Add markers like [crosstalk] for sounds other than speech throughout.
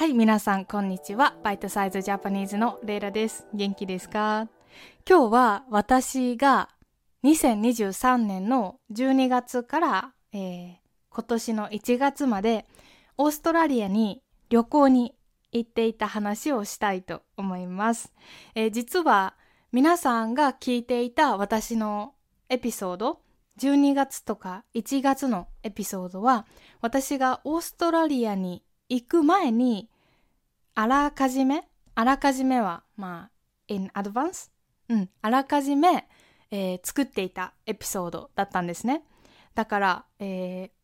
はい、皆さん、こんにちは。バイトサイズジャパニーズのレイラです。元気ですか？今日は私が2023年の12月から、えー今年の1月までオーストラリアに旅行に行っていた話をしたいと思います。えー実は皆さんが聞いていた私のエピソード、12月とか1月のエピソードは私がオーストラリアに行く前にあらかじめ？あらかじめはまあ in advance うんあらかじめ、えー作っていたエピソードだったんですね。だから、えー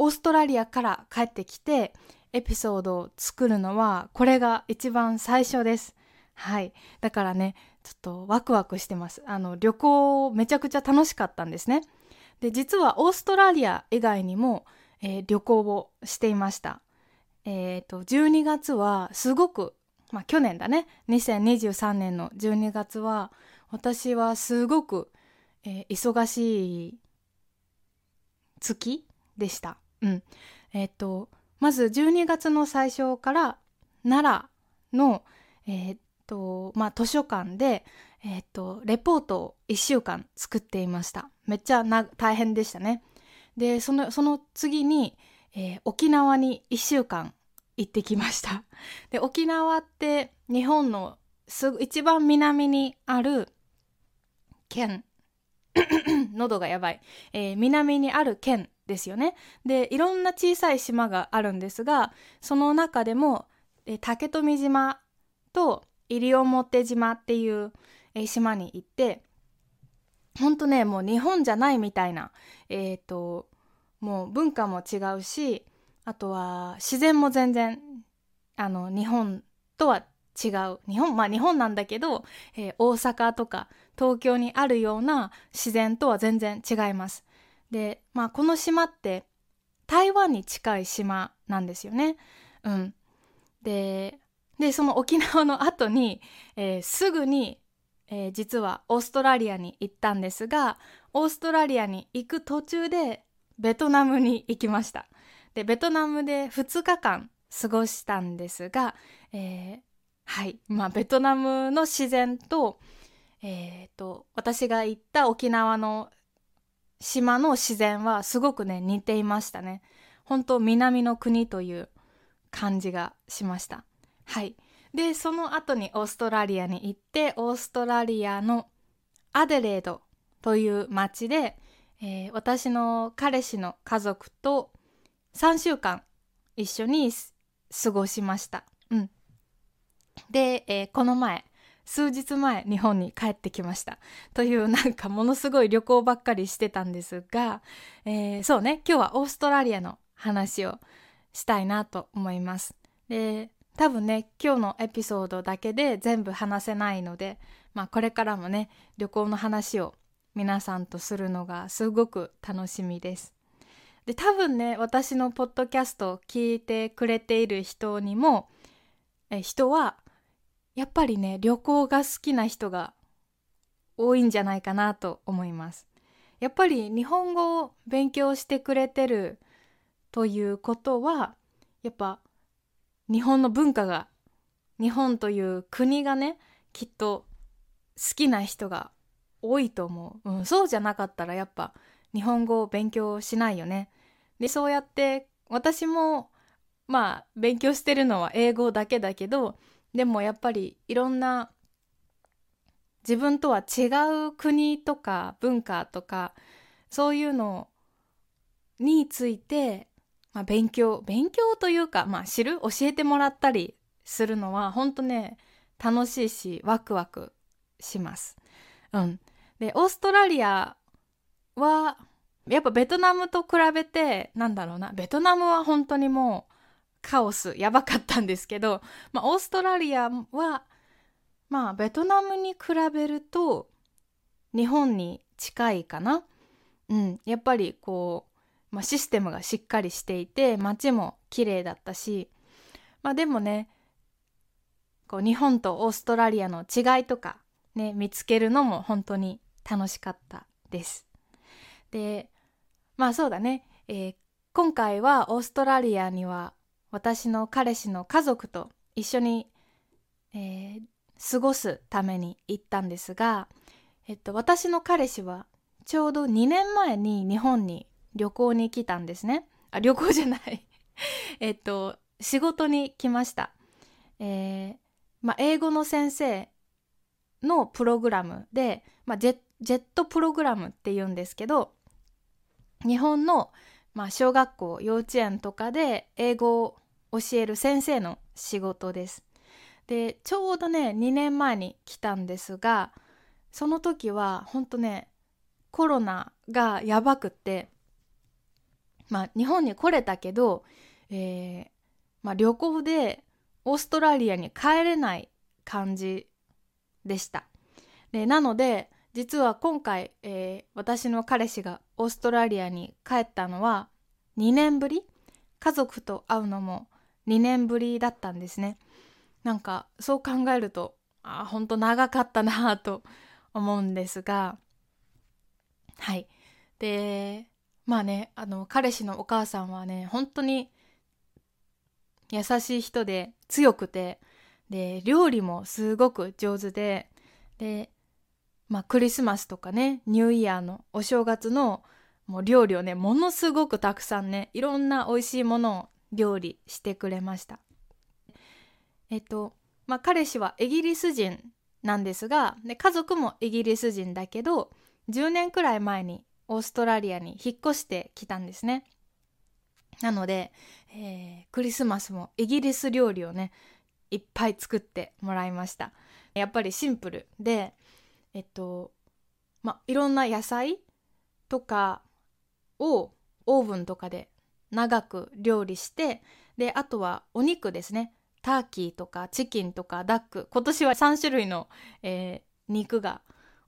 オーストラリアから帰ってきてエピソードを作るのはこれが一番最初です。はい。だからねちょっとワクワクしてます。あの旅行めちゃくちゃ楽しかったんですね。で実はオーストラリア以外にも、えー旅行をしていました。えっ、と12月はすごくまあ去年だね。2023年の12月は私はすごく、えー忙しい月でした。うん。えっ、とまず12月の最初から奈良のえっ、とまあ図書館でえっ、とレポートを1週間作っていました。めっちゃな大変でしたね。でそのその次に、えー沖縄に1週間行ってきました。[laughs] で沖縄って日本のすぐ一番南にある県。[coughs] 喉がやばい、えー南にある県ですよね。でいろんな小さい島があるんですがその中でも、えー竹富島と西表島っていう、えー島に行ってほんとねもう日本じゃないみたいなえっ、ともう文化も違うしあとは自然も全然あの日本とは違う日本まあ日本なんだけど、えー大阪とか東京にあるような自然とは全然違います。でまあこの島って台湾に近い島なんですよね。うん、ででその沖縄の後に、えーすぐに、えー実はオーストラリアに行ったんですがオーストラリアに行く途中でベトナムに行きました。でベトナムで2日間過ごしたんですが、えーはいまあベトナムの自然と,、えーと私が行った沖縄の島の自然はすごくね似ていましたね。本当南の国という感じがしました。はい。でその後にオーストラリアに行ってオーストラリアのアデレードという町で、えー私の彼氏の家族と3週間一緒に過ごしました。うん、で、えーこの前数日前日本に帰ってきましたというなんかものすごい旅行ばっかりしてたんですが、えーそうね今日はオーストラリアの話をしたいなと思います。で多分ね今日のエピソードだけで全部話せないので、まあ、これからもね旅行の話を皆さんとするのがすごく楽しみです。で多分ね私のポッドキャストを聞いてくれている人にもえ人はやっぱりね旅行が好きな人が多いんじゃないかなと思います。やっぱり日本語を勉強してくれてるということはやっぱ日本の文化が日本という国がねきっと好きな人が多いと思う、うん、そうじゃなかったらやっぱ日本語を勉強しないよね。でそうやって私もまあ勉強してるのは英語だけだけどでもやっぱりいろんな自分とは違う国とか文化とかそういうのについて、まあ、勉強勉強というか、まあ、知る？教えてもらったりするのは本当ね楽しいしワクワクします。うん、でオーストラリアはやっぱベトナムと比べてなんだろうなベトナムは本当にもうカオスやばかったんですけど、まあ、オーストラリアはまあベトナムに比べると日本に近いかな。うん、やっぱりこう、まあ、システムがしっかりしていて街も綺麗だったしまあでもねこう日本とオーストラリアの違いとかね見つけるのも本当に楽しかったです。でまあそうだね、えー今回はオーストラリアには私の彼氏の家族と一緒に、えー、過ごすために行ったんですが、えっと、私の彼氏はちょうど2年前に日本に旅行に来たんですね。あ、旅行じゃない [laughs] えっと、仕事に来ました。えー、まあ、英語の先生のプログラムで、まあ、ジェジェットプログラムって言うんですけど、日本の、まあ、小学校、幼稚園とかで英語を教える先生の仕事です。で、ちょうどね、2年前に来たんですが、その時は本当ねコロナがやばくってまあ日本に来れたけど、えーまあ、旅行でオーストラリアに帰れない感じでした。でなので実は今回、えー、私の彼氏がオーストラリアに帰ったのは2年ぶり？家族と会うのも2年ぶりだったんですね。なんかそう考えるとあ本当長かったなと思うんですが。はい。でまあねあの彼氏のお母さんはね本当に優しい人で強くてで料理もすごく上手ででまあクリスマスとかねニューイヤーのお正月のもう料理をねものすごくたくさんねいろんな美味しいものを料理してくれましたえっとまあ彼氏はイギリス人なんですがで家族もイギリス人だけど10年くらい前にオーストラリアに引っ越してきたんですね。なので、えー、クリスマスもイギリス料理をねいっぱい作ってもらいました。やっぱりシンプルでえっとまいろんな野菜とかをオーブンとかで長く料理してであとはお肉ですね。ターキーとかチキンとかダック。今年は3種類の、えー、肉が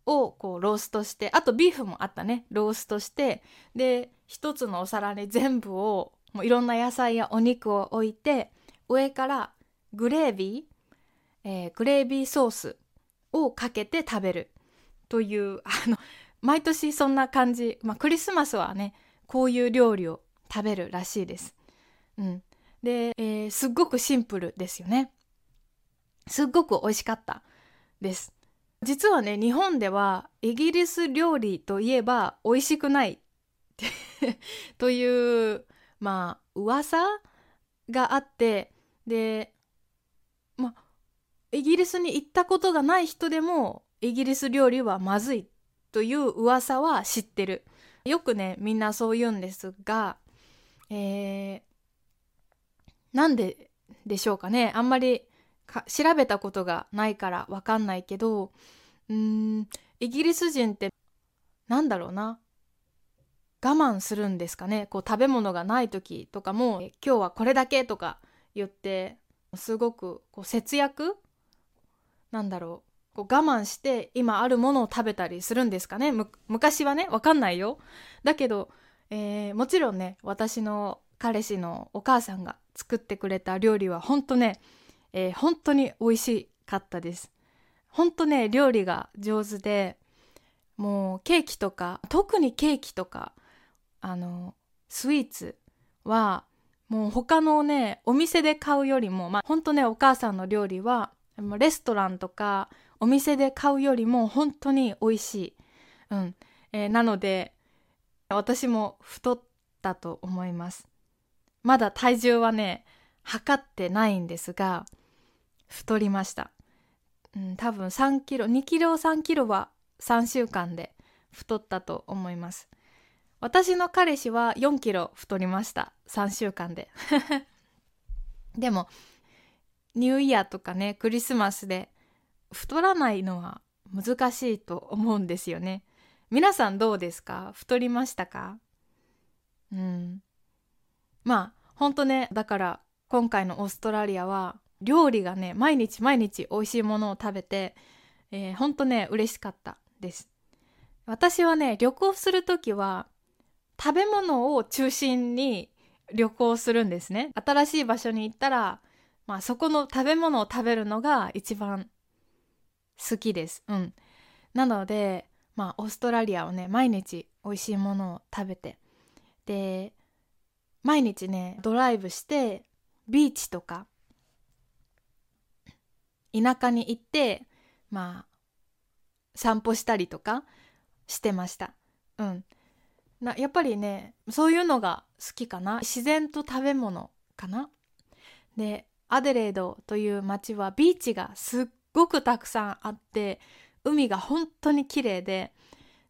をこうローストしてあとビーフもあったね。ローストしてで一つのお皿に全部をもういろんな野菜やお肉を置いて上からグレービー、えー、グレービーソースをかけて食べる。という [laughs] あの毎年そんな感じ、まあ、クリスマスはねこういう料理を食べるらしいです。うん、で、えー、すっごくシンプルですよね。すっごく美味しかったです。実はね、日本ではイギリス料理といえば美味しくない [laughs] という、まあ、噂があって、で、まあ、イギリスに行ったことがない人でもイギリス料理はまずいという噂は知ってる。よくね、みんなそう言うんですが、えー、なんででしょうかね。あんまり調べたことがないからわかんないけどうんイギリス人ってなんだろうな。我慢するんですかね。こう食べ物がない時とかも今日はこれだけとか言ってすごくこう節約？なんだろう。こう我慢して今あるものを食べたりするんですかね？昔はねわかんないよだけど、えー、もちろんね私の彼氏のお母さんが作ってくれた料理は本当ね、えー、本当に美味しかったです。本当ね、料理が上手で、もうケーキとか、特にケーキとか、あの、スイーツは、もう他のね、お店で買うよりも、まあ本当ね、お母さんの料理は、レストランとかお店で買うよりも本当に美味しい。うん。えー、なので、私も太ったと思います。まだ体重はね、測ってないんですが、太りました。うん、多分3キロ、2キロ3キロは3週間で太ったと思います。私の彼氏は4キロ太りました。3週間で。[laughs] でも、ニューイヤーとかね、クリスマスで太らないのは難しいと思うんですよね。皆さんどうですか？太りましたか？うん。まあほんとねだから今回のオーストラリアは料理がね毎日毎日美味しいものを食べて、えー、ほんとね嬉しかったです私はね旅行する時は食べ物を中心に旅行するんですね新しい場所に行ったら、まあ、そこの食べ物を食べるのが一番好きです。うん。なのでまあオーストラリアをね毎日美味しいものを食べて。で毎日ねドライブしてビーチとか田舎に行ってまあ散歩したりとかしてました。うん。なやっぱりねそういうのが好きかな。自然と食べ物かな。でアデレードという街はビーチがすっごくたくさんあって海が本当に綺麗で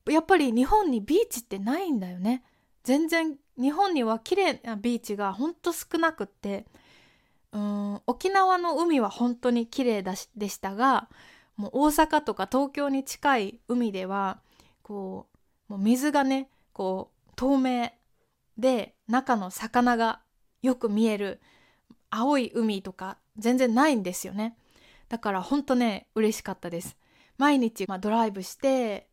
やっぱり日本にビーチってないんだよね。全然日本には綺麗なビーチが本当少なくってうん沖縄の海は本当に綺麗だしでしたがもう大阪とか東京に近い海ではこうもう水がねこう透明で中の魚がよく見える青い海とか全然ないんですよね。だからほんとね嬉しかったです。毎日、まあ、ドライブして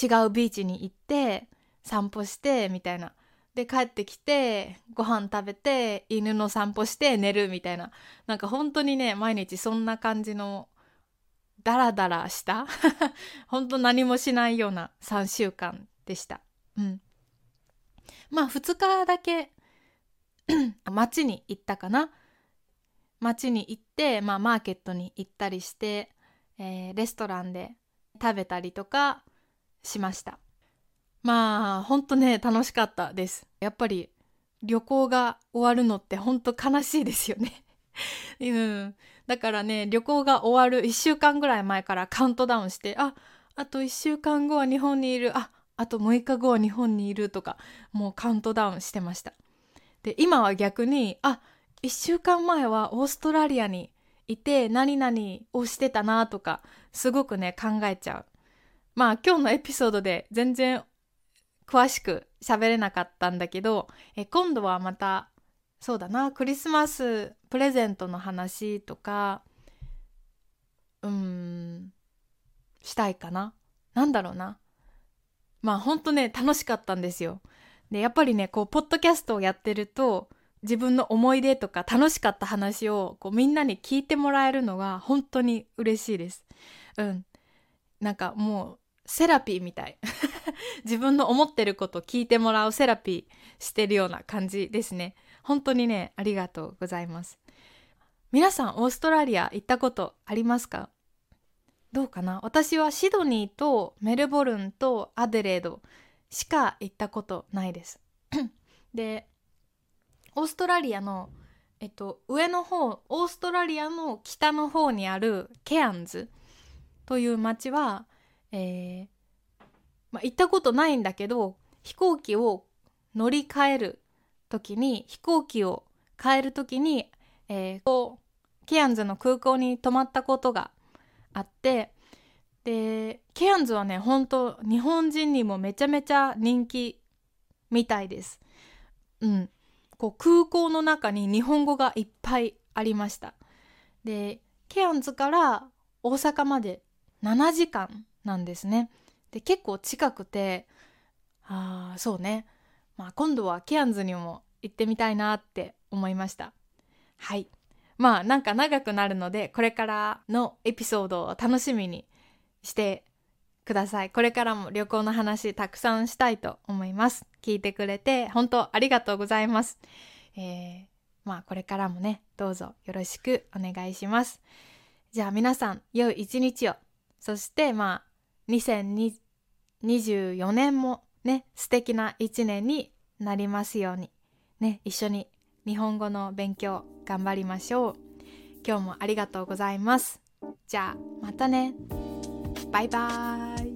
違うビーチに行って散歩してみたいな。で帰ってきてご飯食べて犬の散歩して寝るみたいな。なんか本当にね毎日そんな感じのダラダラした [laughs] 本当何もしないような3週間でした。うん。まあ2日だけ [clears throat] 街に行ったかな。街に行って、まあ、マーケットに行ったりして、えー、レストランで食べたりとかしました。まあほんとね楽しかったです。やっぱり旅行が終わるのってほんと悲しいですよね。[laughs] うん、だからね旅行が終わる1週間ぐらい前からカウントダウンしてああと1週間後は日本にいる。ああと6日後は日本にいるとかもうカウントダウンしてました。で今は逆にあ1週間前はオーストラリアにいて何々をしてたなとかすごくね考えちゃう。まあ今日のエピソードで全然詳しく喋れなかったんだけどえ今度はまたそうだなクリスマスプレゼントの話とかうんしたいかな。なんだろうな。まあほんとね楽しかったんですよ。でやっぱりねこうポッドキャストをやってると自分の思い出とか楽しかった話をこうみんなに聞いてもらえるのが本当に嬉しいです。うん。なんかもうセラピーみたい。[laughs] 自分の思ってること聞いてもらうセラピーしてるような感じですね。本当にねありがとうございます。皆さんオーストラリア行ったことありますか？どうかな？私はシドニーとメルボルンとアデレードしか行ったことないです。[coughs] でオーストラリアのえっと上の方オーストラリアの北の方にあるケアンズという町はえー、まあ、行ったことないんだけど飛行機を乗り換える時に飛行機を変える時に、えー、ケアンズの空港に泊まったことがあってでケアンズはね本当日本人にもめちゃめちゃ人気みたいです。うん、こう空港の中に日本語がいっぱいありました。でケアンズから大阪まで7時間なんですね。で結構近くてああそうね、まあ、今度はケアンズにも行ってみたいなって思いました。はいまあなんか長くなるのでこれからのエピソードを楽しみにしてください。これからも旅行の話たくさんしたいと思います。聞いてくれて本当ありがとうございます。えー、まあこれからもねどうぞよろしくお願いします。じゃあ皆さん良い一日をそしてまあ2024年もね素敵な一年になりますようにね一緒に日本語の勉強頑張りましょう今日もありがとうございますじゃあまたねバイバーイ